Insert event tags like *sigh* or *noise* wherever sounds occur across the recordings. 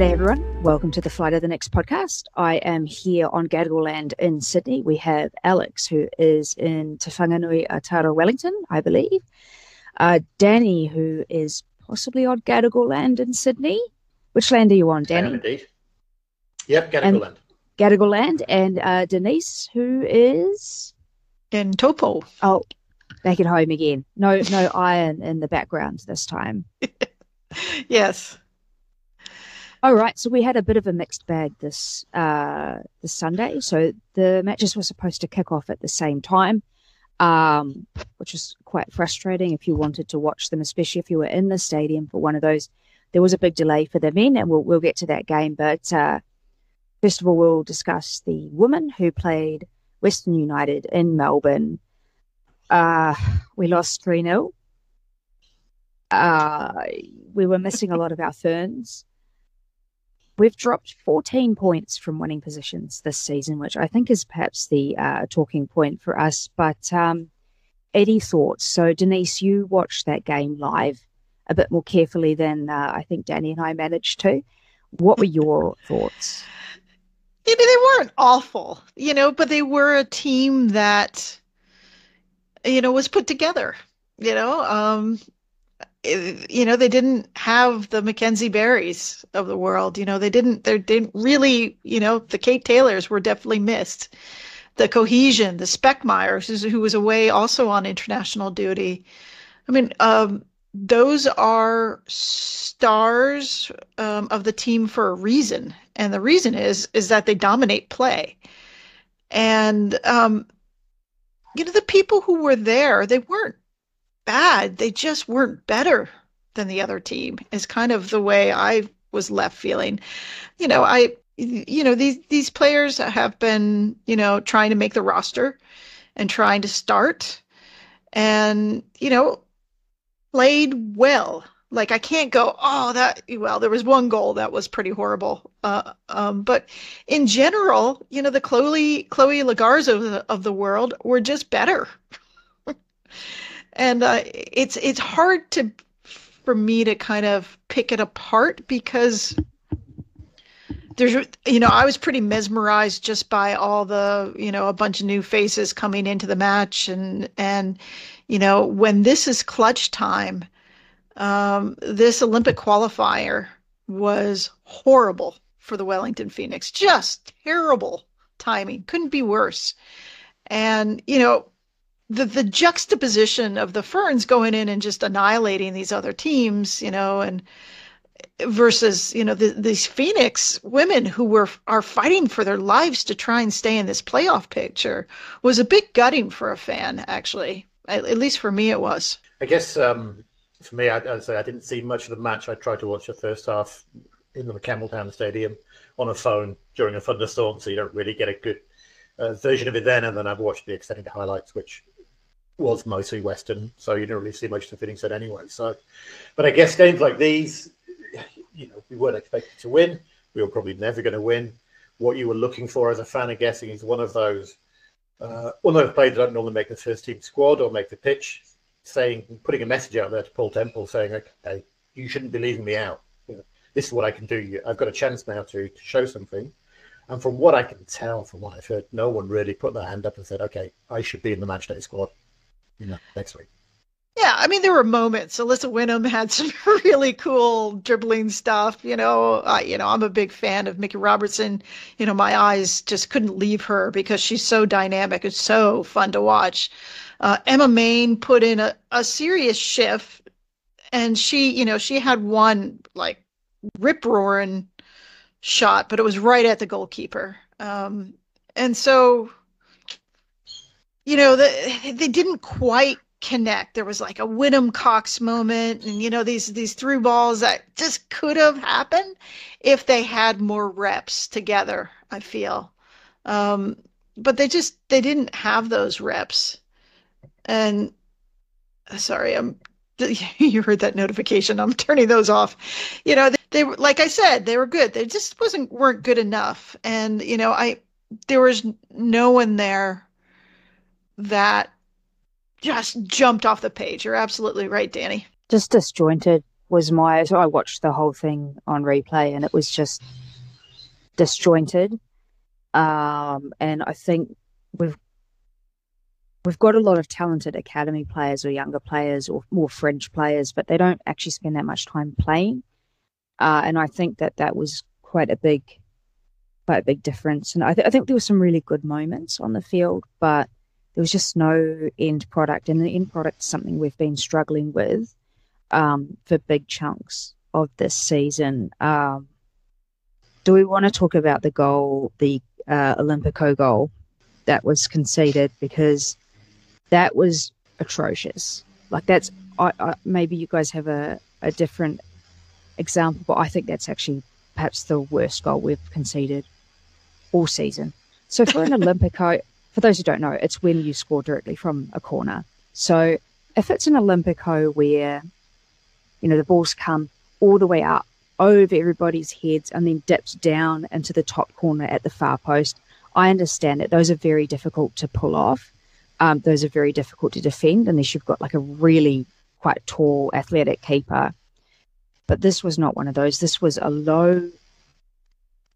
G'day, everyone. Welcome to the Flight of the Nix podcast. I am here on Gadigal land in Sydney. We have Alex, who is in Te Whanganui-a-Tara, Wellington, I believe. Uh, Danny, who is possibly on Gadigal land in Sydney. Which land are you on, Danny? indeed. Yep, Gadigal land. Gadigal land. And uh, Denise, who is in Taupo. Oh, back at home again. No, no *laughs* iron in the background this time. *laughs* yes. All right, so we had a bit of a mixed bag this uh, this Sunday. So the matches were supposed to kick off at the same time, um, which was quite frustrating if you wanted to watch them, especially if you were in the stadium for one of those. There was a big delay for the men, and we'll we'll get to that game. But uh, first of all, we'll discuss the women who played Western United in Melbourne. Uh, we lost three 0 uh, We were missing a lot of our ferns we've dropped 14 points from winning positions this season, which I think is perhaps the uh, talking point for us. But um, Eddie thoughts. So, Denise, you watched that game live a bit more carefully than uh, I think Danny and I managed to. What were your *laughs* thoughts? You know, they weren't awful, you know, but they were a team that, you know, was put together. You know, um, you know they didn't have the Mackenzie Barrys of the world. You know they didn't. They didn't really. You know the Kate Taylors were definitely missed. The cohesion, the Speckmaiers, who was away also on international duty. I mean, um, those are stars um, of the team for a reason, and the reason is is that they dominate play. And um, you know the people who were there, they weren't bad. They just weren't better than the other team, is kind of the way I was left feeling. You know, I you know, these these players have been, you know, trying to make the roster and trying to start and, you know, played well. Like I can't go, oh, that well, there was one goal that was pretty horrible. Uh, um, but in general, you know, the Chloe Chloe Logarzo of the, of the world were just better *laughs* and uh, it's it's hard to for me to kind of pick it apart because there's you know I was pretty mesmerized just by all the you know a bunch of new faces coming into the match. And and you know when this is clutch time um, this Olympic qualifier was horrible for the Wellington Phoenix. Just terrible timing. Couldn't be worse. And you know the the juxtaposition of the Ferns going in and just annihilating these other teams, you know, and versus you know the, these Phoenix women who were are fighting for their lives to try and stay in this playoff picture was a bit gutting for a fan, actually. At, at least for me, it was. I guess um, for me, I, I'd say I didn't see much of the match. I tried to watch the first half in the Campbelltown Stadium on a phone during a thunderstorm, so you don't really get a good uh, version of it then. And then I've watched the extended highlights, which was mostly Western, so you didn't really see much of the said anyway. So, but I guess games like these, you know, we weren't expected to win. We were probably never going to win. What you were looking for as a fan, I'm guessing, is one of those uh, one of those players that don't normally make the first team squad or make the pitch, saying, putting a message out there to Paul Temple saying, okay, you shouldn't be leaving me out. You know, this is what I can do. I've got a chance now to, to show something. And from what I can tell, from what I've heard, no one really put their hand up and said, okay, I should be in the matchday squad you know, next week. Yeah, I mean there were moments. Alyssa Whinham had some *laughs* really cool dribbling stuff. You know, you know I'm a big fan of Mickey Robertson. You know, my eyes just couldn't leave her because she's so dynamic and so fun to watch. Uh, Emma Main put in a, a serious shift, and she, you know, she had one like rip roaring shot, but it was right at the goalkeeper. Um, and so you know, the, they didn't quite connect. There was like a Whinham Cox moment, and you know these these through balls that just could have happened if they had more reps together. I feel, um, but they just they didn't have those reps. And uh, sorry, I'm. *laughs* You heard that notification. I'm turning those off. You know, they, they were like I said, they were good. They just wasn't weren't good enough. And you know, I there was no one there that just jumped off the page. You're absolutely right, Danny. Just disjointed was my so I watched the whole thing on replay and it was just disjointed. Um, and I think we've we've got a lot of talented academy players or younger players or more fringe players, but they don't actually spend that much time playing. Uh, and I think that that was quite a big, quite a big difference. And I, th- I think there were some really good moments on the field, but there was just no end product. And the end product is something we've been struggling with um, for big chunks of this season. Um, do we want to talk about the goal, the uh, Olympico goal that was conceded? Because that was atrocious. Like that's I, I, maybe you guys have a, a different example, but I think that's actually perhaps the worst goal we've conceded all season. So for an *laughs* Olympico, for those who don't know, it's when you score directly from a corner. So if it's an Olympico where you know the balls come all the way up over everybody's heads and then dips down into the top corner at the far post, I understand that those are very difficult to pull off um, those are very difficult to defend unless you've got like a really quite tall athletic keeper. But this was not one of those. This was a low,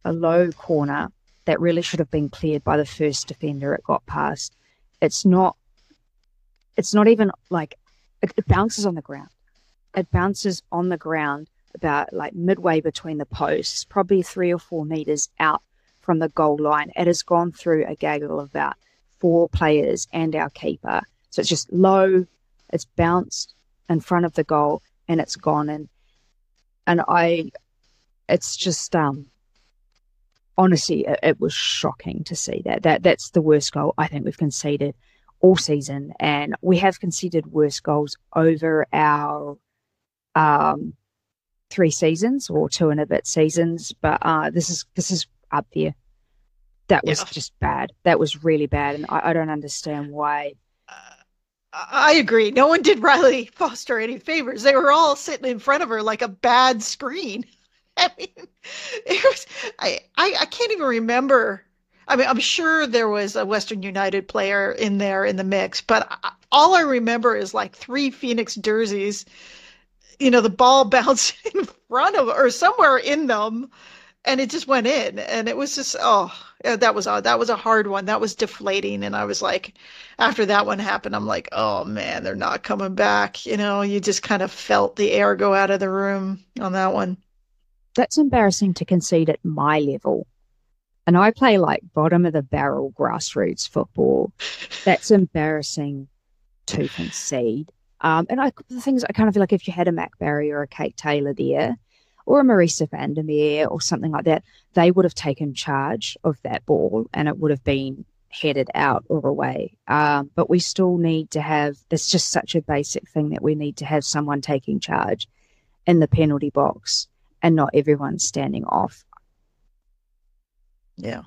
a low corner that really should have been cleared by the first defender it got past. It's not. It's not even like it, bounces on the ground. It bounces on the ground about like midway between the posts, probably three or four meters out from the goal line. It has gone through a gaggle of about four players and our keeper. So it's just low, it's bounced in front of the goal and it's gone. And and I, it's just um, honestly, it, it was shocking to see that. That that's the worst goal I think we've conceded all season, and we have conceded worse goals over our um three seasons or two and a bit seasons. But uh, this is this is up there that was yeah. just bad. That was really bad, and I, I don't understand why. Uh, I agree. No one did Rylee Foster any favors. They were all sitting in front of her like a bad screen. *laughs* *laughs* I mean, it was. I, I I can't even remember. I mean, I'm sure there was a Western United player in there in the mix, but I, all I remember is like three Phoenix jerseys. You know, the ball *laughs* bounced in front of or somewhere in them and it just went in and it was just oh that was that was a hard one that was deflating and i was like after that one happened i'm like oh man they're not coming back you know you just kind of felt the air go out of the room on that one that's embarrassing to concede at my level. And i play like bottom of the barrel grassroots football. That's embarrassing to concede. Um, and I, the things I kind of feel like if you had a Mac Barry or a Kate Taylor there, or a Marisa van der Merwe or something like that, they would have taken charge of that ball and it would have been headed out or away. Um, but we still need to have, that's just such a basic thing that we need to have someone taking charge in the penalty box and not everyone standing off. Yeah.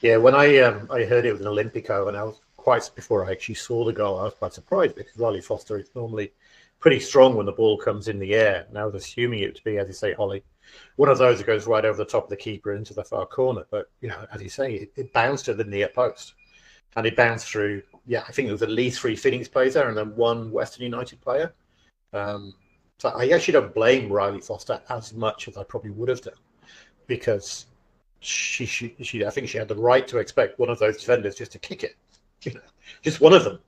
Yeah, when I um, I heard it was an Olympico, and I was quite before I actually saw the goal, I was quite surprised because Rylee Foster is normally pretty strong when the ball comes in the air. Now, I was assuming it to be, as you say, Holly, one of those that goes right over the top of the keeper into the far corner. But, you know, as you say, it, it bounced to the near post. And it bounced through, yeah, I think it was at least three Phoenix players there and then one Western United player. Um, so I actually don't blame Rylee Foster as much as I probably would have done because she, she, she I think she had the right to expect one of those defenders just to kick it, you know, just one of them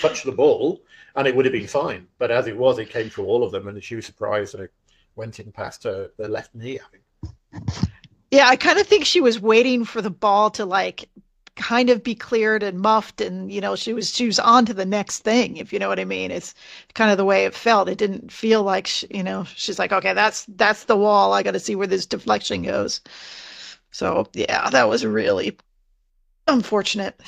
touch the ball and it would have been fine. But as it was, it came through all of them, and she was surprised that it went in past her the left knee. I think. Yeah, I kind of think she was waiting for the ball to like kind of be cleared and muffed and you know she was she was on to the next thing if you know what i mean it's kind of the way it felt it didn't feel like she, you know she's like okay that's that's the wall i got to see where this deflection goes so yeah that was really unfortunate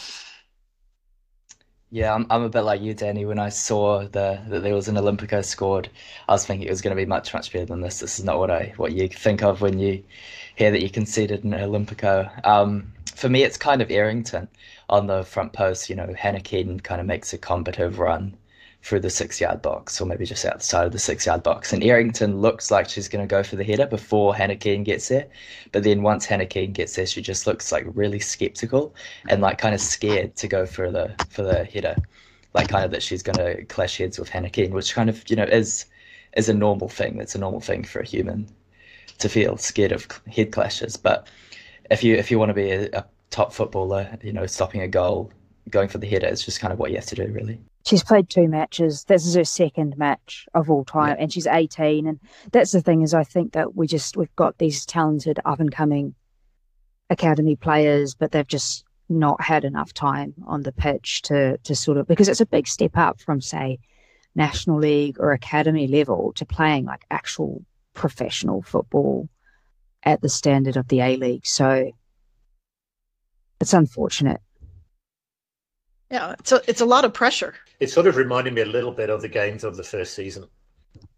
yeah, I'm, I'm a bit like you, Danny. When I saw the that there was an Olympico scored, I was thinking it was going to be much much better than this. This is not what I what you think of when you hear that you conceded an Olympico. Um, for me, it's kind of Errington on the front post. You know, Hannah Keane kind of makes a combative run through the six yard box, or maybe just outside of the six yard box. And Errington looks like she's going to go for the header before Hannah Keane gets there. But then once Hannah Keane gets there, she just looks like really skeptical and like kind of scared to go for the for the header, like kind of that she's going to clash heads with Hannah Keane, which kind of you know is is a normal thing. It's a normal thing for a human to feel scared of head clashes. But if you if you want to be a, a top footballer, you know, stopping a goal, going for the header is just kind of what you have to do, really. She's played two matches. This is her second match of all time, yeah. and she's 18. And that's the thing is, I think that we just we've got these talented up and coming academy players, but they've just not had enough time on the pitch to to sort of because it's a big step up from say national league or academy level to playing like actual professional football at the standard of the A League. So it's unfortunate. Yeah, it's a, it's a lot of pressure. It sort of reminded me a little bit of the games of the first season.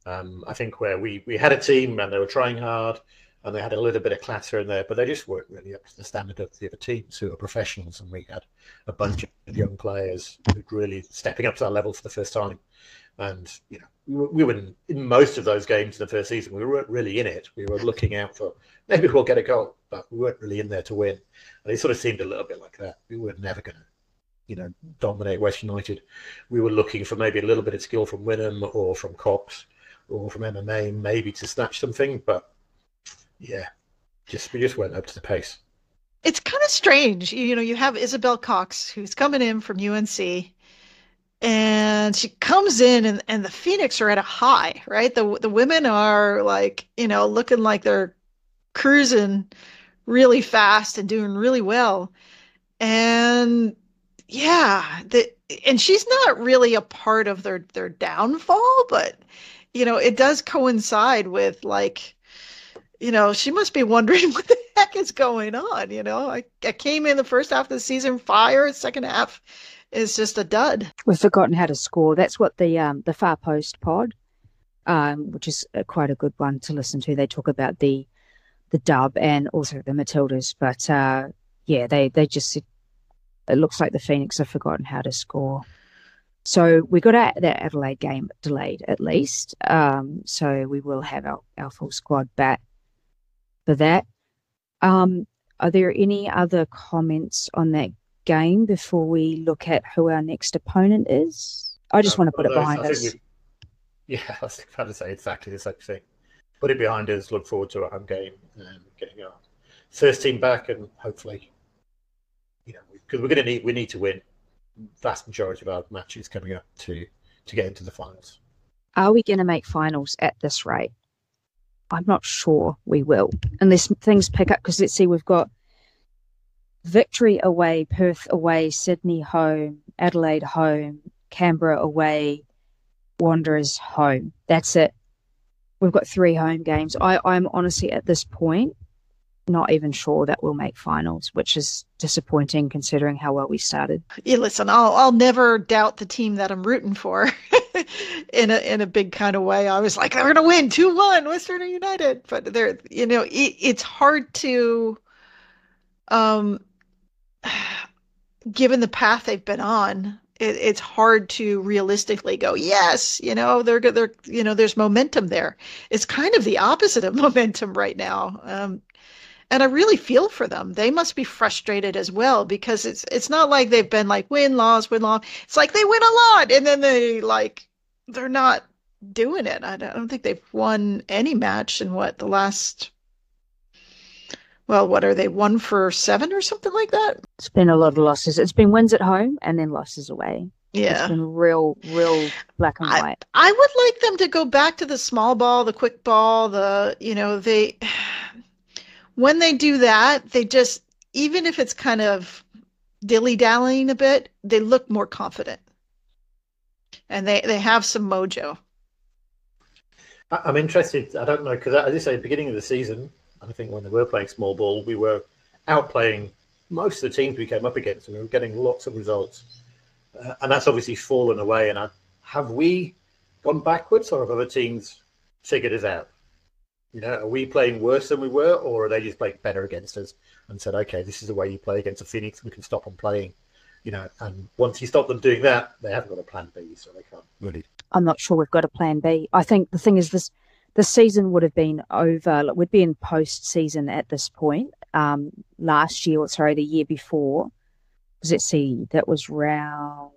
Um, I think where we, we had a team and they were trying hard and they had a little bit of clatter in there, but they just weren't really up to the standard of the other teams who are professionals. And we had a bunch of young players who really stepping up to that level for the first time. And you know, we were in, in, most of those games in the first season. We weren't really in it. We were looking out for maybe we'll get a goal, but we weren't really in there to win. And it sort of seemed a little bit like that. We were never going to, you know, dominate West United. We were looking for maybe a little bit of skill from Whinham or from Cox or from Emma, maybe to snatch something. But yeah, just we just went up to the pace. It's kind of strange, you know. You have Isabel Cox, who's coming in from UNC and she comes in and, and the phoenix are at a high right? The the women are like you know looking like they're cruising really fast and doing really well. And yeah the and she's not really a part of their their downfall but you know it does coincide with like you know she must be wondering *laughs* what the heck is going on you know? I, I came in the first half of the season fire second half is just a dud. We've forgotten how to score. That's what the um, the Far Post pod, um, which is a, quite a good one to listen to. They talk about the the dub and also the Matildas, but uh, yeah, they they just it looks like the Phoenix have forgotten how to score. So we got our, that Adelaide game delayed at least. Um, so we will have our, our full squad back for that. Um, are there any other comments on that game before we look at who our next opponent is? I just want to put it behind us. Yeah, *laughs* I was about to say exactly the same thing. Put it behind us. Look forward to a home game and getting our first team back, and hopefully, you know, because we're going to need we need to win vast majority of our matches coming up to to get into the finals. Are we going to make finals at this rate? I'm not sure we will, unless things pick up. Because let's see, we've got Victory away, Perth away, Sydney home, Adelaide home, Canberra away, Wanderers home. That's it. We've got three home games. I, I'm honestly at this point not even sure that we'll make finals, which is disappointing considering how well we started. Yeah, listen, I'll I'll never doubt the team that I'm rooting for *laughs* in a in a big kind of way. I was like, they're gonna win two one, Western United, but they're you know it, it's hard to um given the path they've been on, it, it's hard to realistically go, yes, you know, they're they're you know, there's momentum there. It's kind of the opposite of *laughs* momentum right now. Um, and I really feel for them. They must be frustrated as well because it's it's not like they've been like win loss win loss. It's like they win a lot and then they like they're not doing it. I don't, I don't think they've won any match in what the last well, what are they? One for seven or something like that? It's been a lot of losses. It's been wins at home and then losses away. Yeah. It's been real, real black and white. I, I would like them to go back to the small ball, the quick ball, the, you know, they, *sighs* when they do that, they just, even if it's kind of dilly dallying a bit, they look more confident. And they, they have some mojo. I'm interested. I don't know, because as you say, beginning of the season, I think when they were playing small ball, we were outplaying most of the teams we came up against, and we were getting lots of results. Uh, and that's obviously fallen away. And I, have we gone backwards, or have other teams figured us out? You know, are we playing worse than we were, or are they just playing better against us and said, okay, this is the way you play against a Phoenix, we can stop them playing. You know, and once you stop them doing that, they haven't got a plan B, so they can't really. I'm not sure we've got a plan B. I think the thing is this the season would have been over. Like, we'd be in post season at this point. Um, last year, or sorry, the year before, was it see that was round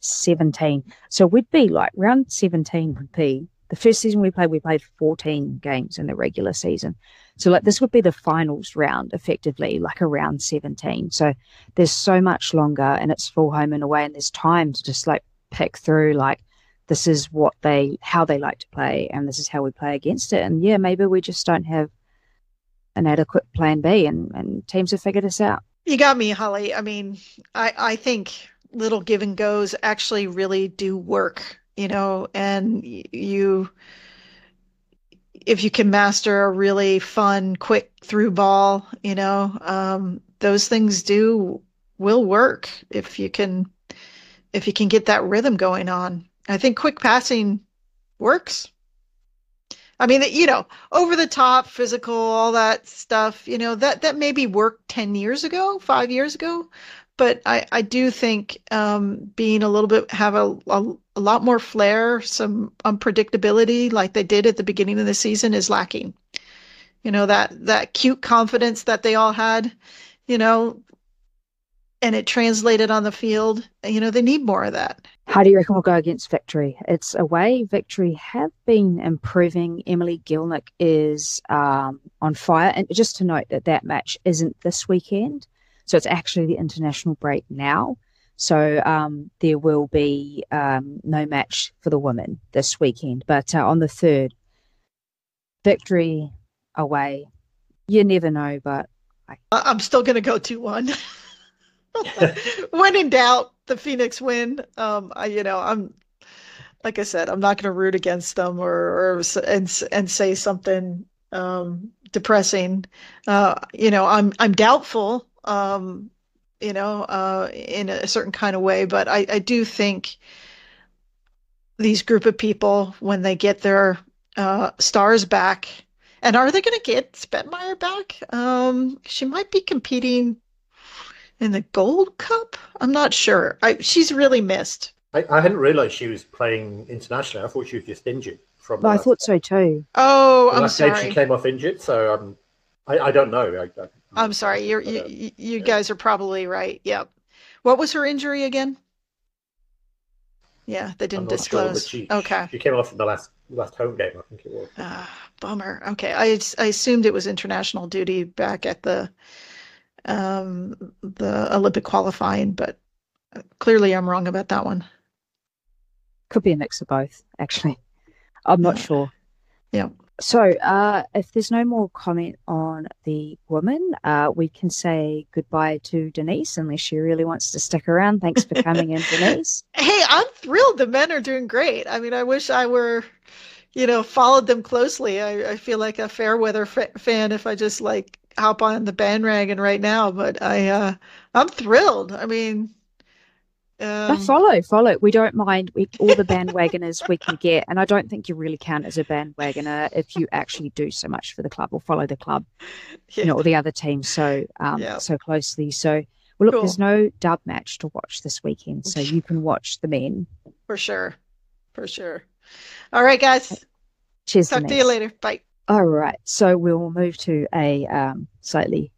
seventeen. So we'd be like round seventeen would be The first season we played, we played 14 games in the regular season. So like this would be the finals round effectively, like around 17. So there's so much longer and it's full home and away and there's time to just like pick through like this is what they how they like to play and this is how we play against it. And yeah, maybe we just don't have an adequate plan B and, and teams have figured us out. You got me, Holly. I mean, I, I think little give and goes actually really do work, you know, and you if you can master a really fun, quick through ball, you know, um, those things do will work if you can if you can get that rhythm going on. I think quick passing works. I mean, you know, over the top, physical, all that stuff, you know, that that maybe worked 10 years ago, five years ago. But I, I do think um, being a little bit, have a, a, a lot more flair, some unpredictability like they did at the beginning of the season is lacking. You know, that, that cute confidence that they all had, you know, and it translated on the field. You know, they need more of that. How do you reckon we'll go against Victory? It's away. Victory have been improving. Emily Gielnik is um, on fire. And just to note that that match isn't this weekend. So it's actually the international break now. So um, there will be um, no match for the women this weekend. But uh, on the third, Victory away. You never know, but I... I'm still going to go 2 1. *laughs* *laughs* when in doubt, the Phoenix win. Um, I, you know, I'm like I said, I'm not going to root against them or, or and and say something um, depressing. Uh, you know, I'm I'm doubtful. Um, you know, uh, in a certain kind of way, but I, I do think these group of people, when they get their uh, stars back, and are they going to get Speckmaier back? Um, she might be competing in the Gold Cup? I'm not sure. I, she's really missed. I, I hadn't realised she was playing internationally. I thought she was just injured from. I thought so too. Oh, I'm sorry. She came off injured, so um, I, I don't know. I, am sorry. You're, you you, you guys are probably right. Yep. What was her injury again? Yeah, they didn't disclose. Sure, she, okay. She came off in the last last home game, I think it was. Uh, bummer. Okay, I I assumed it was international duty back at the um, the Olympic qualifying, but clearly I'm wrong about that one. Could be a mix of both, actually. I'm not yeah. sure. Yeah. So, uh, if there's no more comment on the woman, uh, we can say goodbye to Denise unless she really wants to stick around. Thanks for coming in, *laughs* Denise. Hey, I'm thrilled. The men are doing great. I mean, I wish I were, you know, followed them closely. I, I feel like a fair weather fan if I just like hop on the bandwagon right now, but I uh, I'm thrilled. I mean, um... follow, follow. We don't mind we, all the bandwagoners we can get, and I don't think you really count as a bandwagoner if you actually do so much for the club or follow the club, yeah. you know, or the other team so um, yeah. so closely. So, well, look, cool. there's no dub match to watch this weekend, so you can watch the men for sure, for sure. All right, guys. Cheers. Talk to you later. Bye. All right, so we'll move to a um, slightly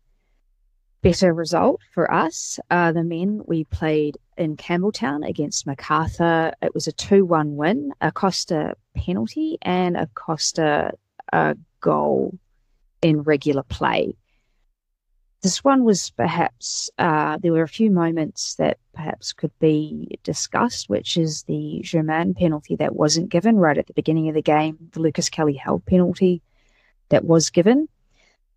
better result for us. Uh, the men, we played in Campbelltown against Macarthur. It was a 2 1 win, a Kosta penalty, and a Kosta uh, goal in regular play. This one was perhaps, uh, there were a few moments that perhaps could be discussed, which is the Germain penalty that wasn't given right at the beginning of the game, the Lucas Kelly-Heald penalty that was given.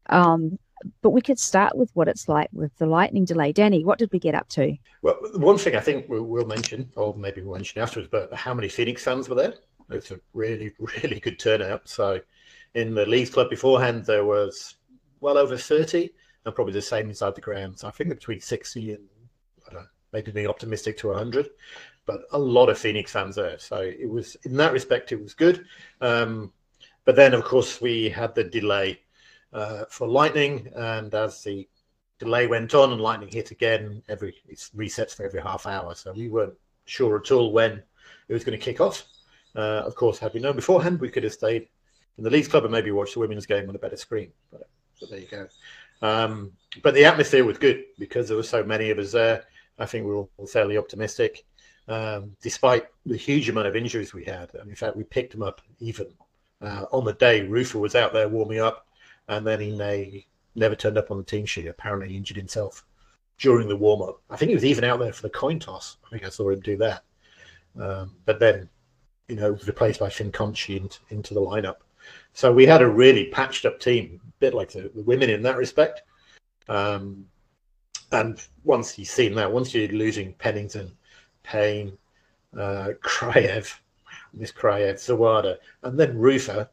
Um, but we could start with what it's like with the lightning delay. Danny, what did we get up to? Well, one thing I think we'll, we'll mention, or maybe we'll mention afterwards, but how many Phoenix fans were there? It's a really, *laughs* really good turnout. So in the Leeds Club beforehand, there was well over 30 and probably the same inside the ground. So I think between 60 and, I don't know, maybe being optimistic to 100, but a lot of Phoenix fans there. So it was, in that respect, it was good. Um, but then, of course, we had the delay uh, for Lightning, and as the delay went on and Lightning hit again, every it resets for every half hour. So we weren't sure at all when it was going to kick off. Uh, of course, had we known beforehand, we could have stayed in the Leeds Club and maybe watched the women's game on a better screen. But, but there you go. Um, but the atmosphere was good because there were so many of us there. I think we were all fairly optimistic. um, despite the huge amount of injuries we had. And in fact, we picked them up even uh, on the day. Rufer was out there warming up, and then he never turned up on the team sheet. Apparently, he injured himself during the warm up. I think he was even out there for the coin toss. I think I saw him do that. Um, but then, you know, replaced by Finn Conchie into, into the lineup. So we had a really patched up team, a bit like the, the women in that respect. Um, and once you've seen that, once you're losing Pennington, Payne, uh, Kraev, Miss Kraev, Zawada, and then Rufer,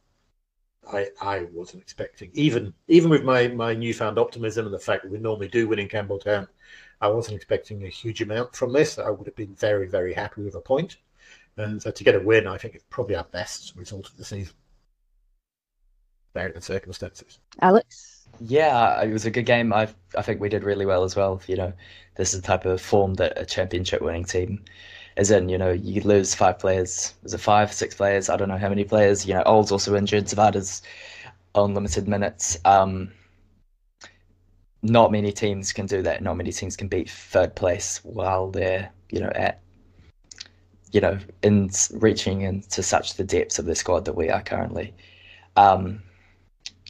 I, I wasn't expecting. Even even with my, my newfound optimism and the fact that we normally do win in Campbelltown, I wasn't expecting a huge amount from this. I would have been very, very happy with a point. And so to get a win, I think it's probably our best result of the season. Bearing the circumstances. Alex? Yeah, it was a good game. I I think we did really well as well. You know, this is the type of form that a championship winning team is in. You know, you lose five players. Was it five, six players? I don't know how many players. You know, Old's also injured. Zawada's on limited minutes. Um, not many teams can do that. Not many teams can beat third place while they're you know at you know in reaching into such the depths of the squad that we are currently. Um,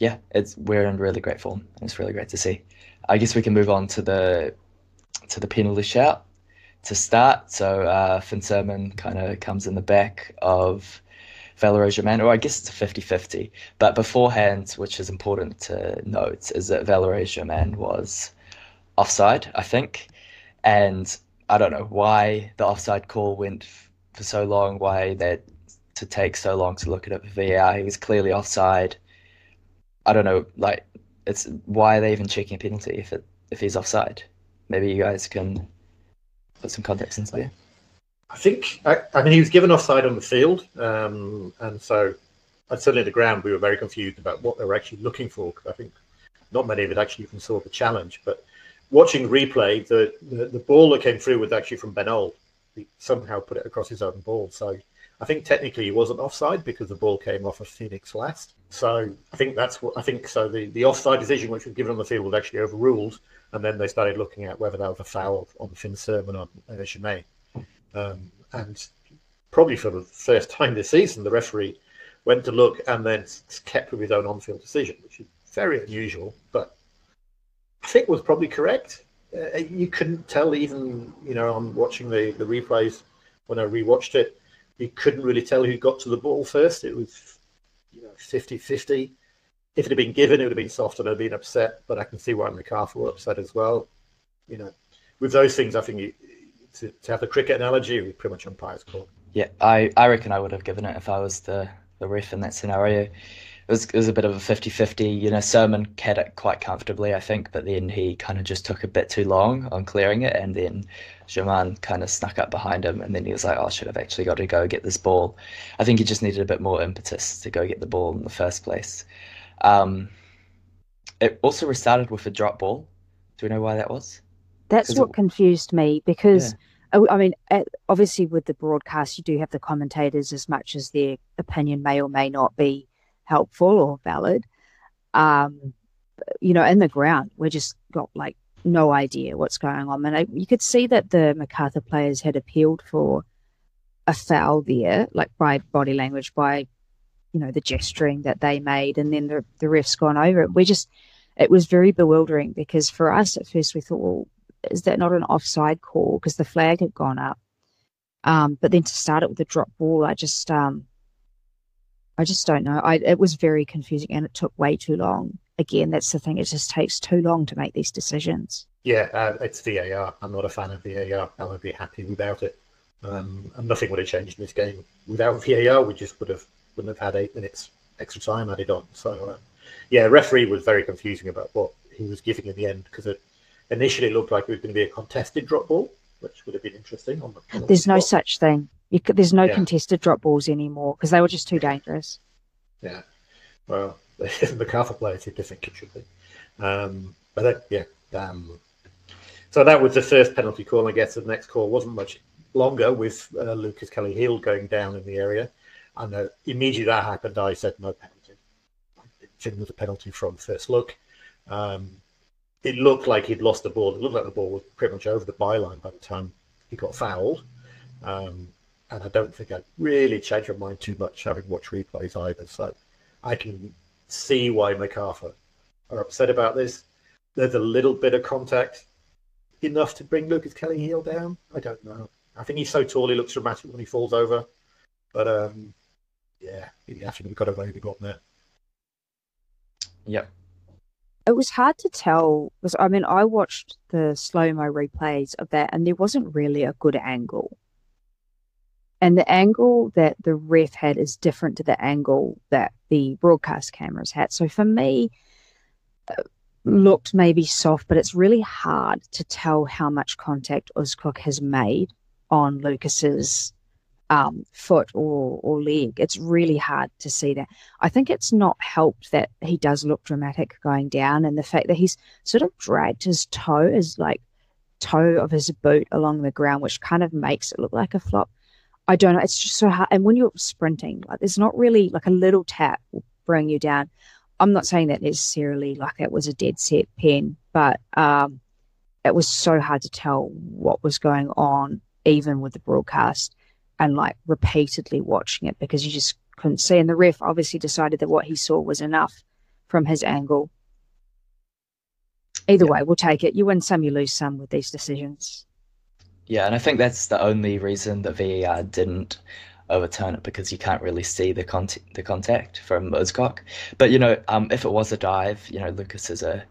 yeah, it's we're in really great form. It's really great to see. I guess we can move on to the to the penalty shout to start. So uh, Finn Surman kind of comes in the back of Valère Germain, or I guess it's a 50 50. But beforehand, which is important to note, is that Valère Germain was offside, I think. And I don't know why the offside call went for so long, why that to take so long to look at it for VAR. He was clearly offside. I don't know, like it's why are they even checking a penalty if it if he's offside? Maybe you guys can put some context into there. I think, I, I, mean, he was given offside on the field, um, and so certainly at the ground we were very confused about what they were actually looking for. because I think not many of it actually even saw the challenge, but watching replay, the, the, the ball that came through was actually from Ben Old. He somehow put it across his own ball, so I think technically he wasn't offside because the ball came off of Phoenix last. So I think that's what I think. So the, the offside decision, which was given on the field, was actually overruled, and then they started looking at whether that was a foul on Finn Surman or Germain. Um, and probably for the first time this season, the referee went to look and then kept with his own on-field decision, which is very unusual, but I think was probably correct. Uh, you couldn't tell even, you know, on watching the, the replays when I rewatched it you couldn't really tell who got to the ball first. It was, you know, 50 50. If it had been given, it would have been soft and I'd been upset, but I can see why Macarthur were upset as well. You know, with those things, I think you, to, to have the cricket analogy, it was pretty much umpire's call. Yeah, I, I reckon I would have given it if I was the, the ref in that scenario was it was a bit of a 50-50. You know, Surman had it quite comfortably, I think, but then he kind of just took a bit too long on clearing it, and then Germain kind of snuck up behind him, and then he was like, "Oh, I should have actually got to go get this ball." I think he just needed a bit more impetus to go get the ball in the first place. Um, it also restarted with a drop ball. Do we know why that was? That's what it... confused me because. Yeah. I mean, obviously, with the broadcast, you do have the commentators as much as their opinion may or may not be helpful or valid. Um, you know, in the ground, we just got like no idea what's going on. And I, you could see that the Macarthur players had appealed for a foul there, like by body language, by you know the gesturing that they made, and then the the refs gone over it. We just it was very bewildering because for us at first we thought, well, is that not an offside call because the flag had gone up? Um, but then to start it with a drop ball, I just um, I just don't know. I, it was very confusing and it took way too long. Again, that's the thing. It just takes too long to make these decisions. Yeah, uh, it's VAR. I'm not a fan of VAR. I would be happy without it. Um, and nothing would have changed in this game. Without VAR, we just would have wouldn't have had eight minutes extra time added on. So, uh, yeah, referee was very confusing about what he was giving in the end because it initially looked like it was going to be a contested drop ball, which would have been interesting. On the, on There's the no such thing. Could, there's no yeah. contested drop balls anymore because they were just too dangerous. Yeah. Well, *laughs* the Macarthur players did think it should be. Um, but uh, yeah. Um, so that was the first penalty call. I guess the next call wasn't much longer with uh, Lucas Kelly-Heald going down in the area. And uh, immediately that happened, I said no penalty. It was a penalty from first look. Um, it looked like he'd lost the ball. It looked like the ball was pretty much over the byline by the time he got fouled. Um, and I don't think I'd really change my mind too much having watched replays either. So I can see why MacArthur are upset about this. There's a little bit of contact enough to bring Lucas Kelly-Heald down. I don't know. I think he's so tall he looks dramatic when he falls over. But um, yeah, he actually got a very big one there. Yep. It was hard to tell because I mean I watched the slow mo replays of that and there wasn't really a good angle. And the angle that the ref had is different to the angle that the broadcast cameras had. So for me, looked maybe soft, but it's really hard to tell how much contact Uskok has made on Lucas's um, foot or, or leg. It's really hard to see that. I think it's not helped that he does look dramatic going down, and the fact that he's sort of dragged his toe, his like toe of his boot along the ground, which kind of makes it look like a flop. I don't know. It's just so hard. And when you're sprinting, like there's not really like a little tap will bring you down. I'm not saying that necessarily like it was a dead set pen, but um, it was so hard to tell what was going on, even with the broadcast and like repeatedly watching it because you just couldn't see. And the ref obviously decided that what he saw was enough from his angle. Either yeah. way, we'll take it. You win some, you lose some with these decisions. Yeah, and I think that's the only reason that VAR didn't overturn it because you can't really see the con- the contact from Uskok. But you know, um, if it was a dive, you know, Lucas is a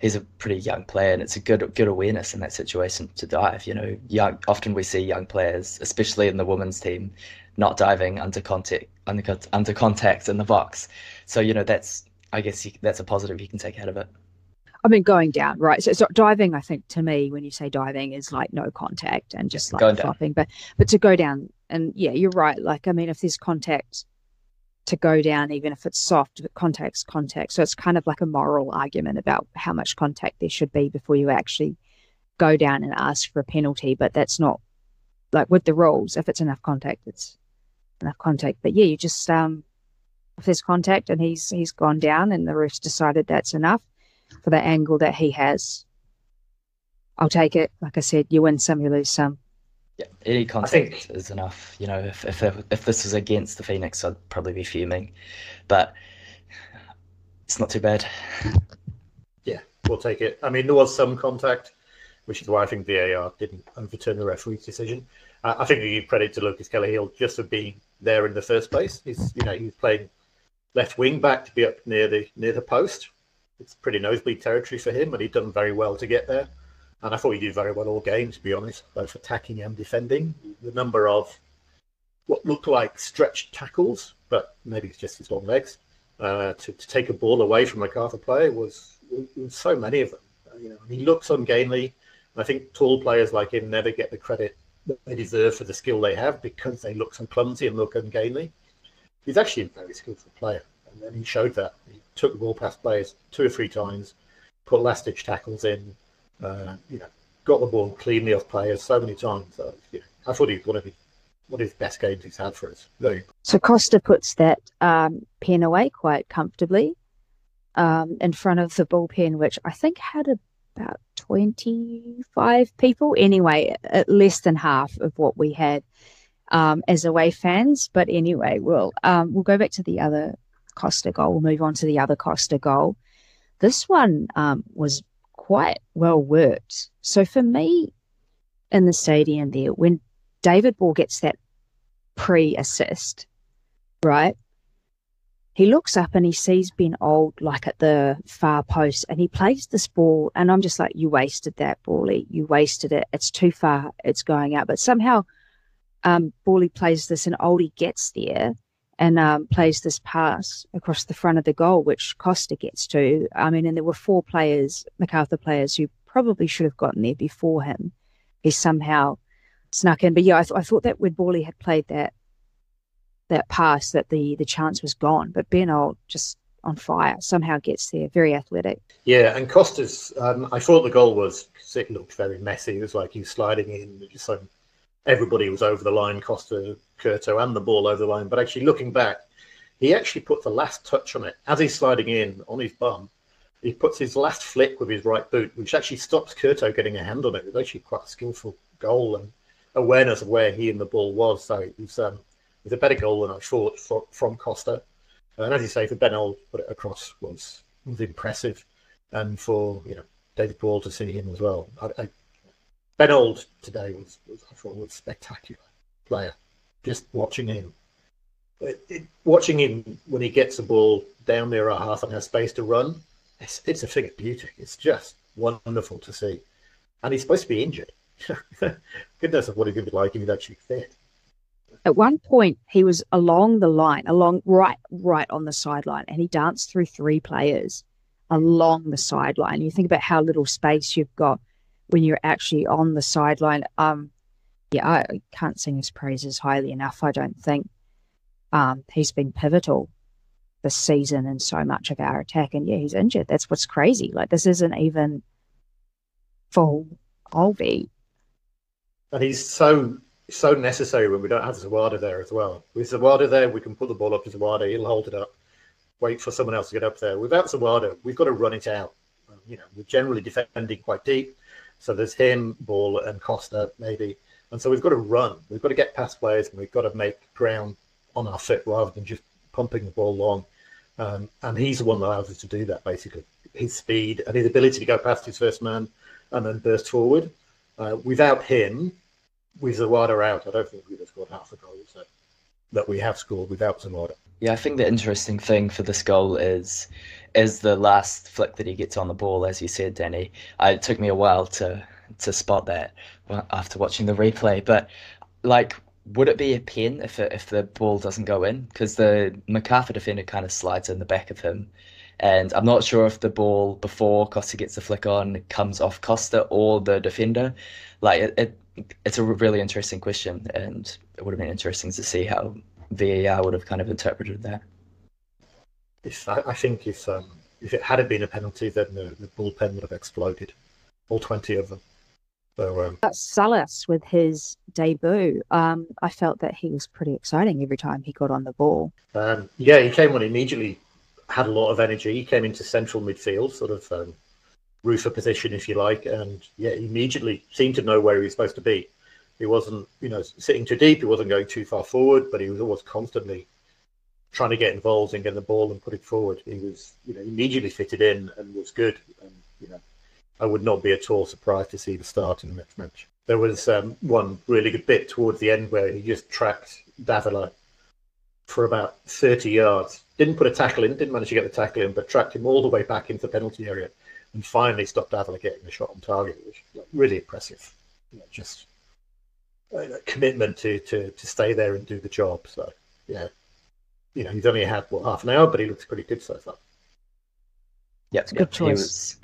he's a pretty young player, and it's a good good awareness in that situation to dive. You know, young often we see young players, especially in the women's team, not diving under contact under, under contact in the box. So you know, that's I guess you, that's a positive you can take out of it. I mean, going down, right? So, so, diving, I think, to me, when you say diving, is like no contact and just like flopping. But but to go down, and yeah, you're right. Like, I mean, if there's contact to go down, even if it's soft, if it contact's contact. So it's kind of like a moral argument about how much contact there should be before you actually go down and ask for a penalty. But that's not like with the rules. If it's enough contact, it's enough contact. But yeah, you just um, if there's contact and he's he's gone down and the ref's decided that's enough for the angle that he has. I'll take it. Like I said, you win some, you lose some. Yeah, any contact think... is enough. You know, if, if if this was against the Phoenix, I'd probably be fuming, but it's not too bad. *laughs* Yeah, we'll take it. I mean, there was some contact, which is why I think VAR didn't overturn the referee's decision. Uh, I think you give credit to Lucas Kelly-Heald just for being there in the first place. He's you know he's playing left wing back to be up near the near the post, it's pretty nosebleed territory for him, and he'd done very well to get there. And I thought he did very well all game, to be honest, both attacking and defending. The number of what looked like stretched tackles, but maybe it's just his long legs, uh, to, to take a ball away from a MacArthur player was, was so many of them. Uh, you know, he looks ungainly. And I think tall players like him never get the credit that they deserve for the skill they have because they look so clumsy and look ungainly. He's actually a very skillful player, and then he showed that. He took the ball past players two or three times, put last ditch tackles in, uh, you know, got the ball cleanly off players so many times. So, yeah, I thought he was one of his, one of best games he's had for us. So Kosta puts that um, pen away quite comfortably um, in front of the bullpen, which I think had about 25 people. Anyway, at less than half of what we had um, as away fans. But anyway, we'll um, we'll go back to the other Kosta goal. We'll move on to the other Kosta goal. This one um, was quite well worked. So for me, in the stadium there, when David Ball gets that pre-assist, right? He looks up and he sees Ben Old like at the far post and he plays this ball and I'm just like, you wasted that, Bally. You wasted it. It's too far. It's going out. But somehow um, Bally plays this and Oldie gets there and um, plays this pass across the front of the goal, which Kosta gets to. I mean, and there were four players, MacArthur players, who probably should have gotten there before him. He somehow snuck in. But yeah, I, th- I thought that when Bally had played that that pass, that the the chance was gone. But Ben Old just on fire somehow gets there, very athletic. Yeah, and Kosta's. Um, I thought the goal was. It looked very messy. It was like he was sliding in, so everybody was over the line, Kosta, Kurto, and the ball over the line. But actually, looking back, he actually put the last touch on it as he's sliding in on his bum. He puts his last flick with his right boot, which actually stops Kurto getting a hand on it. It's actually quite a skillful goal. And awareness of where he and the ball was. So it was, um, it was a better goal than I thought from Kosta. And as you say, for Ben Old put it across was was impressive, and for you know David Ball to see him as well. I, I, ben Old today was, was I thought was spectacular player. Just watching him, it, it, watching him when he gets the ball down near our half and has space to run, it's, it's a thing of beauty. It's just wonderful to see, and he's supposed to be injured. *laughs* Goodness of what to be like if he's actually fit. At one point, he was along the line, along right, right on the sideline, and he danced through three players along the sideline. You think about how little space you've got when you're actually on the sideline. Um, yeah, I can't sing his praises highly enough. I don't think um, he's been pivotal this season in so much of our attack. And yeah, he's injured. That's what's crazy. Like this isn't even full Alvey. And he's so so necessary when we don't have Zawada there as well. With Zawada there, we can put the ball up to Zawada. He'll hold it up, wait for someone else to get up there. Without Zawada, we've got to run it out. You know, we're generally defending quite deep. So there's him, Ball, and Kosta maybe. And so we've got to run. We've got to get past players and we've got to make ground on our foot rather than just pumping the ball long. Um, and he's the one that allows us to do that, basically. His speed and his ability to go past his first man and then burst forward. Uh, without him, with Zawada out, I don't think we'd have scored half the goals that, that we have scored without Zawada. Yeah, I think the interesting thing for this goal is is the last flick that he gets on the ball, as you said, Danny. Uh, it took me a while to to spot that after watching the replay, but like would it be a pen if it, if the ball doesn't go in? Because the Macarthur defender kind of slides in the back of him, and I'm not sure if the ball before Kosta gets the flick on comes off Kosta or the defender. Like it, it it's a really interesting question, and it would have been interesting to see how VAR would have kind of interpreted that. If I, I think if um, if it had been a penalty, then the, the bullpen would have exploded, all twenty of them. So, um, Salas with his debut, um, I felt that he was pretty exciting every time he got on the ball. Um, yeah, he came on immediately, had a lot of energy. He came into central midfield, sort of um, Rufer position, if you like, and yeah, immediately seemed to know where he was supposed to be. He wasn't, you know, sitting too deep. He wasn't going too far forward, but he was always constantly trying to get involved and get the ball and put it forward. He was, you know, immediately fitted in and was good. And you know, I would not be at all surprised to see the start in the next match. There was um, one really good bit towards the end where he just tracked Davila for about 30 yards. Didn't put a tackle in, didn't manage to get the tackle in, but tracked him all the way back into the penalty area and finally stopped Davila getting the shot on target, which was really impressive. You know, just a commitment to, to, to stay there and do the job. So, yeah, you know, he's only had, what, half an hour, but he looks pretty good so far. Yeah, it's good choice. Was,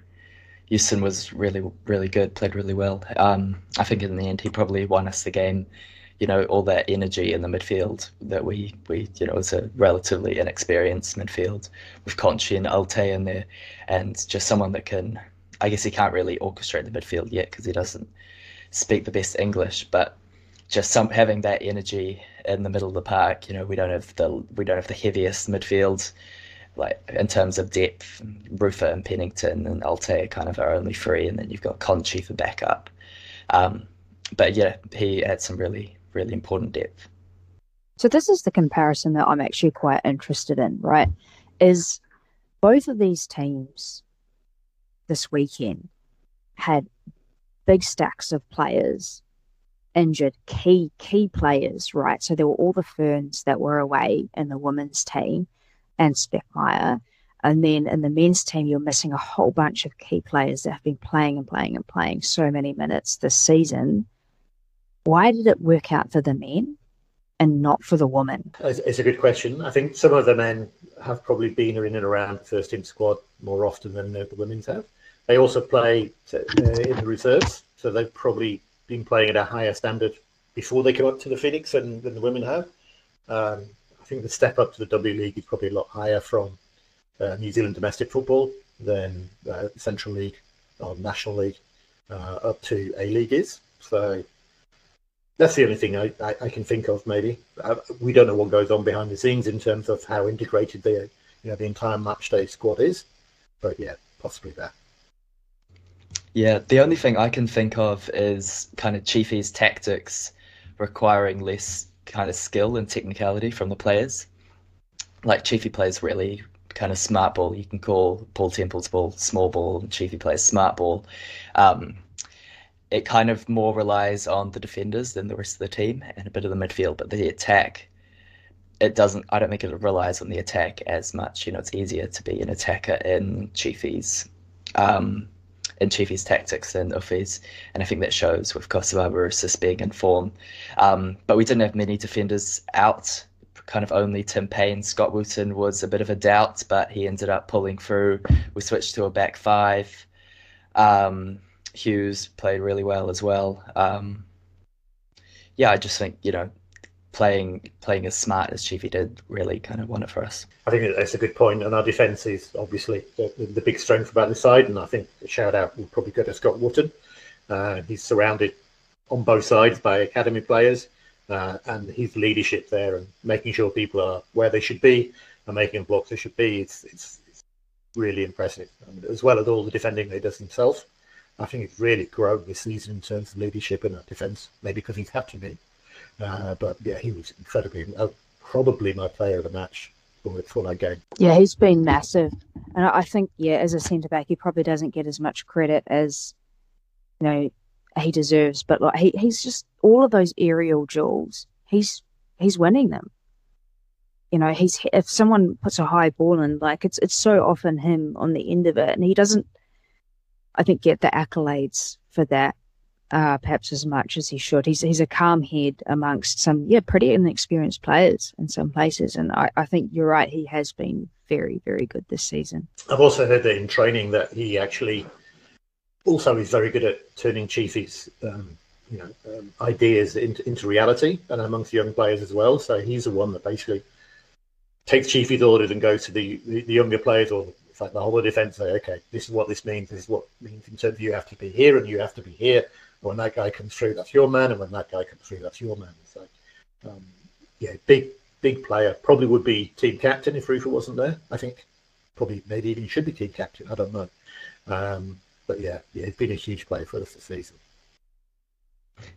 Youstin was really, really good, played really well. Um, I think in the end, he probably won us the game you know all that energy in the midfield that we we you know it's a relatively inexperienced midfield with Conchie and Al-Taay in there, and just someone that can. I guess he can't really orchestrate the midfield yet because he doesn't speak the best English, but just some having that energy in the middle of the park. You know, we don't have the we don't have the heaviest midfield, like in terms of depth. Rufer and Pennington and Al-Taay kind of our only three, and then you've got Conchie for backup. Um, but yeah, he had some really really important depth. So this is the comparison that I'm actually quite interested in, right? Is both of these teams this weekend had big stacks of players injured, key key players, right? So there were all the Ferns that were away in the women's team and Speckmaier. And then in the men's team, you're missing a whole bunch of key players that have been playing and playing and playing so many minutes this season why did it work out for the men and not for the women? It's a good question. I think some of the men have probably been in and around the first team squad more often than the women's have. They also play uh, in the reserves, so they've probably been playing at a higher standard before they come up to the Phoenix than, than the women have. Um, I think the step up to the W League is probably a lot higher from uh, New Zealand domestic football than uh, Central League or National League uh, up to A League is. So that's the only thing I, I, I can think of. Maybe uh, we don't know what goes on behind the scenes in terms of how integrated the you know the entire match day squad is, but yeah, possibly that. Yeah, the only thing I can think of is kind of Chiefy's tactics requiring less kind of skill and technicality from the players. Like Chiefy plays really kind of smart ball. You can call Paul Temple's ball small ball, and Chiefy plays smart ball. Um, it kind of more relies on the defenders than the rest of the team and a bit of the midfield, but the attack, it doesn't. I don't think it relies on the attack as much. You know, it's easier to be an attacker in Chiefy's. Um, in Chiefy's tactics than Uffy's, and I think that shows with Kosta Barbarouses being in form. Um, but we didn't have many defenders out kind of only Tim Payne. Scott Wootton was a bit of a doubt, but he ended up pulling through. We switched to a back five. Um, Hughes played really well as well. Um, yeah, I just think you know playing playing as smart as Chiefy did really kind of won it for us. I think that's a good point. and our defence is obviously the, the, big strength about the side, and I think a shout out will probably go to Scott Wootton. Uh, he's surrounded on both sides by academy players uh, and his leadership there and making sure people are where they should be and making blocks they should be. It's, it's, it's really impressive, as well as all the defending he does himself. I think it's really grown this season in terms of leadership and defence, maybe because he's had to be. Uh, but yeah, he was incredibly, uh, probably my player of the match for, for that game. Yeah, he's been massive. And I think, yeah, as a centre back, he probably doesn't get as much credit as, you know, he deserves. But like he, he's just all of those aerial jewels, He's he's winning them. You know, he's if someone puts a high ball in, like it's it's so often him on the end of it, and he doesn't. I think get the accolades for that, uh, perhaps as much as he should. He's he's a calm head amongst some yeah pretty inexperienced players in some places, and I, I think you're right. He has been very very good this season. I've also heard that in training that he actually also is very good at turning Chiefy's um, you know um, ideas into, into reality and amongst young players as well. So he's the one that basically takes Chiefy's orders and goes to the, the, the younger players or fact the whole defence say, okay, this is what this means. This is what means in terms of you have to be here and you have to be here. When that guy comes through, that's your man, and when that guy comes through, that's your man. So um, yeah, big big player. Probably would be team captain if Rufer wasn't there. I think probably maybe even should be team captain. I don't know. Um, but yeah, yeah, he's been a huge player for us this season.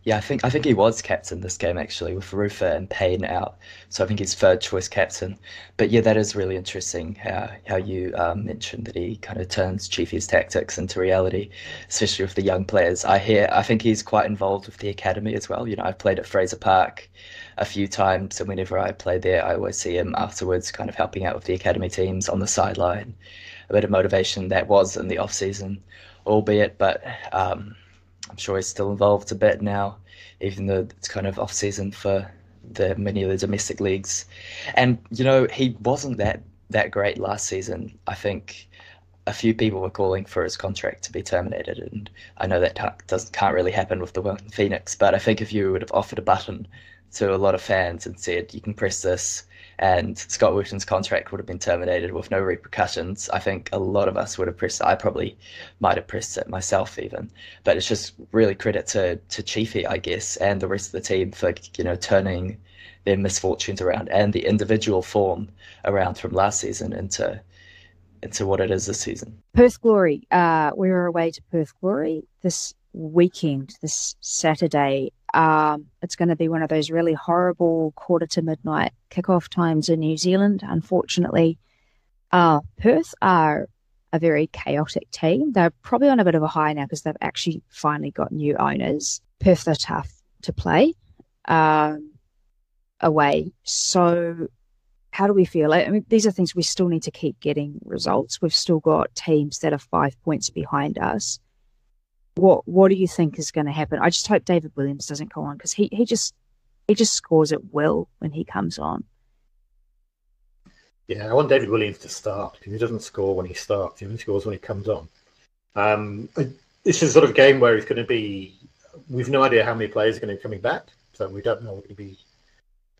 Yeah, I think I think he was captain this game actually with Rufer and Payne out, so I think he's third choice captain. But yeah, that is really interesting how how you um, mentioned that he kind of turns Chiefy's tactics into reality, especially with the young players. I hear I think he's quite involved with the academy as well. You know, I've played at Fraser Park a few times, and whenever I play there, I always see him afterwards, kind of helping out with the academy teams on the sideline. A bit of motivation that was in the off season albeit, but um, I'm sure he's still involved a bit now, even though it's kind of off season for the many of the domestic leagues. And you know, he wasn't that that great last season. I think a few people were calling for his contract to be terminated, and I know that doesn't can't really happen with the Phoenix. But I think if you would have offered a button to a lot of fans and said you can press this and Scott Wootton's contract would have been terminated with no repercussions, I think a lot of us would have pressed it. I probably might have pressed it myself even. But it's just really credit to to Chiefy, I guess, and the rest of the team for you know turning their misfortunes around and the individual form around from last season into into what it is this season. Perth Glory. Uh, we were away to Perth Glory this weekend, this Saturday, um, it's going to be one of those really horrible quarter to midnight kickoff times in New Zealand. Unfortunately, uh, Perth are a very chaotic team. They're probably on a bit of a high now because they've actually finally got new owners. Perth are tough to play um, away. So, how do we feel? I mean, these are things we still need to keep getting results. We've still got teams that are five points behind us what what do you think is going to happen? I just hope David Williams doesn't go on because he he just he just scores at will when he comes on. Yeah, I want David Williams to start because he doesn't score when he starts. He only scores when he comes on. Um, this is sort of game where he's going to be. We've no idea how many players are going to be coming back, so we don't know. It's going to be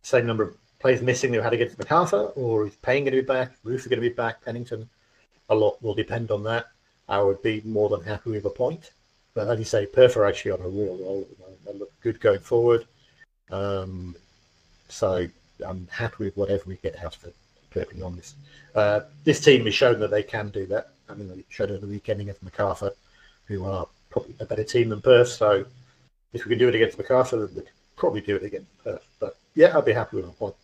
same number of players missing that we had against Macarthur, or is Payne going to be back? Roof is going to be back? Pennington. A lot will depend on that. I would be more than happy with a point. But as you say, Perth are actually on a real roll. at the moment. They look good going forward. Um, so I'm happy with whatever we get out of it, perfectly honest. Uh, this team has shown that they can do that. I mean, they showed it at the weekend against Macarthur, who are probably a better team than Perth. So if we can do it against Macarthur, then we'd probably do it again. Perth. But yeah, I'd be happy with a point.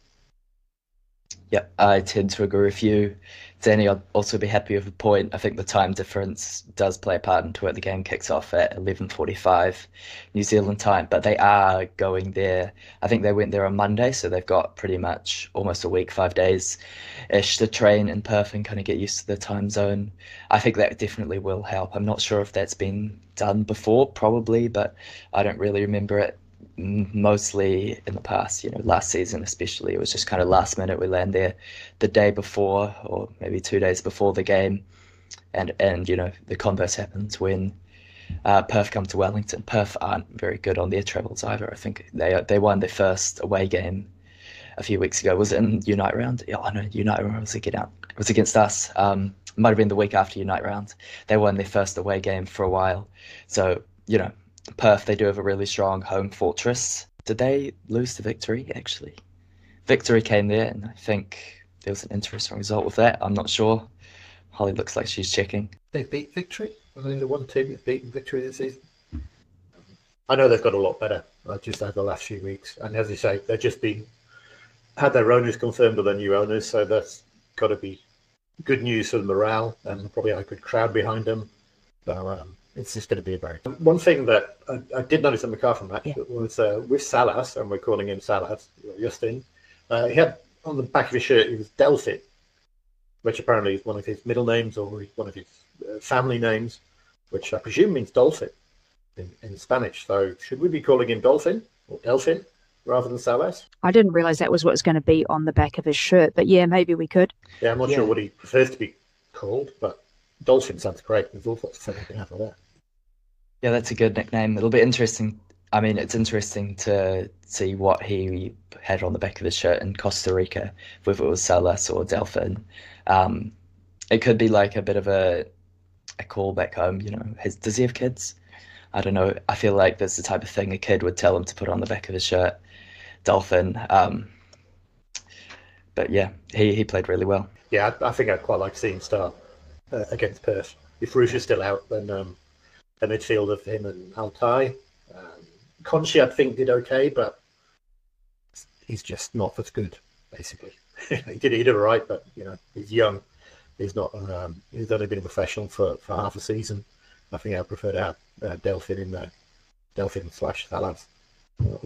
Yeah, I tend to agree with you. Danny, I'd also be happy with a point. I think the time difference does play a part into it. The game kicks off at 11.45 New Zealand time, but they are going there. I think they went there on Monday, so they've got pretty much almost a week, five days-ish to train in Perth and kind of get used to the time zone. I think that definitely will help. I'm not sure if that's been done before, probably, but I don't really remember it mostly in the past, you know, last season especially, it was just kind of last minute. We land there the day before, or maybe two days before the game, and and you know the converse happens when uh, Perth come to Wellington. Perth aren't very good on their travels either. I think they they won their first away game a few weeks ago. Was it in Unite round? Yeah, I know Unite round was against it was against us. Um, might have been the week after Unite round. They won their first away game for a while, so you know Perth, they do have a really strong home fortress. Did they lose to Victory, actually? Victory came there, and I think there was an interesting result with that. I'm not sure. Holly looks like she's checking. They beat Victory? I think the one team that's beaten Victory this season. I know they've got a lot better uh, just over the last few weeks. And as you say, they've just been had their owners confirmed or their new owners, so that's got to be good news for the morale and probably a good crowd behind them. So um, it's just going to be a very. One thing that I, I did notice in the car from that yeah. was uh, with Salas, and we're calling him Salas, Youstin. Uh, he had on the back of his shirt, he was Delphin, which apparently is one of his middle names or one of his uh, family names, which I presume means dolphin in, in Spanish. So should we be calling him Dolphin or Delphin rather than Salas? I didn't realize that was what was going to be on the back of his shirt, but yeah, maybe we could. Yeah, I'm not yeah. sure what he prefers to be called, but Dolphin sounds great. There's all of things have that. Yeah, that's a good nickname. It'll be interesting. I mean, it's interesting to see what he had on the back of his shirt in Costa Rica, whether it was Salas or Delphin. Um, it could be like a bit of a a call back home. You know, his, does he have kids? I don't know. I feel like that's the type of thing a kid would tell him to put on the back of his shirt. Dolphin. Um, but yeah, he, he played really well. Yeah, I, I think I'd quite like seeing him start uh, against Perth. If Rouge is still out, then um, a midfield of him and Al-Taay. Um, Conchie, I think, did okay, but he's just not as good, basically. *laughs* he did he did all right, but you know he's young. He's not. Um, he's only been a professional for, for half a season. I think I'd prefer to have uh, Delphin in there, Delphin slash uh,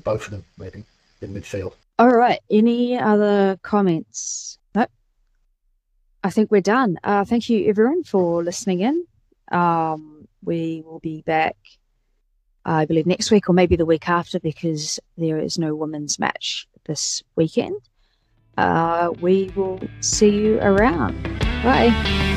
both of them maybe in midfield. All right. Any other comments? I think we're done. Uh, thank you, everyone, for listening in. Um, we will be back, I believe, next week or maybe the week after because there is no women's match this weekend. Uh, we will see you around. Bye.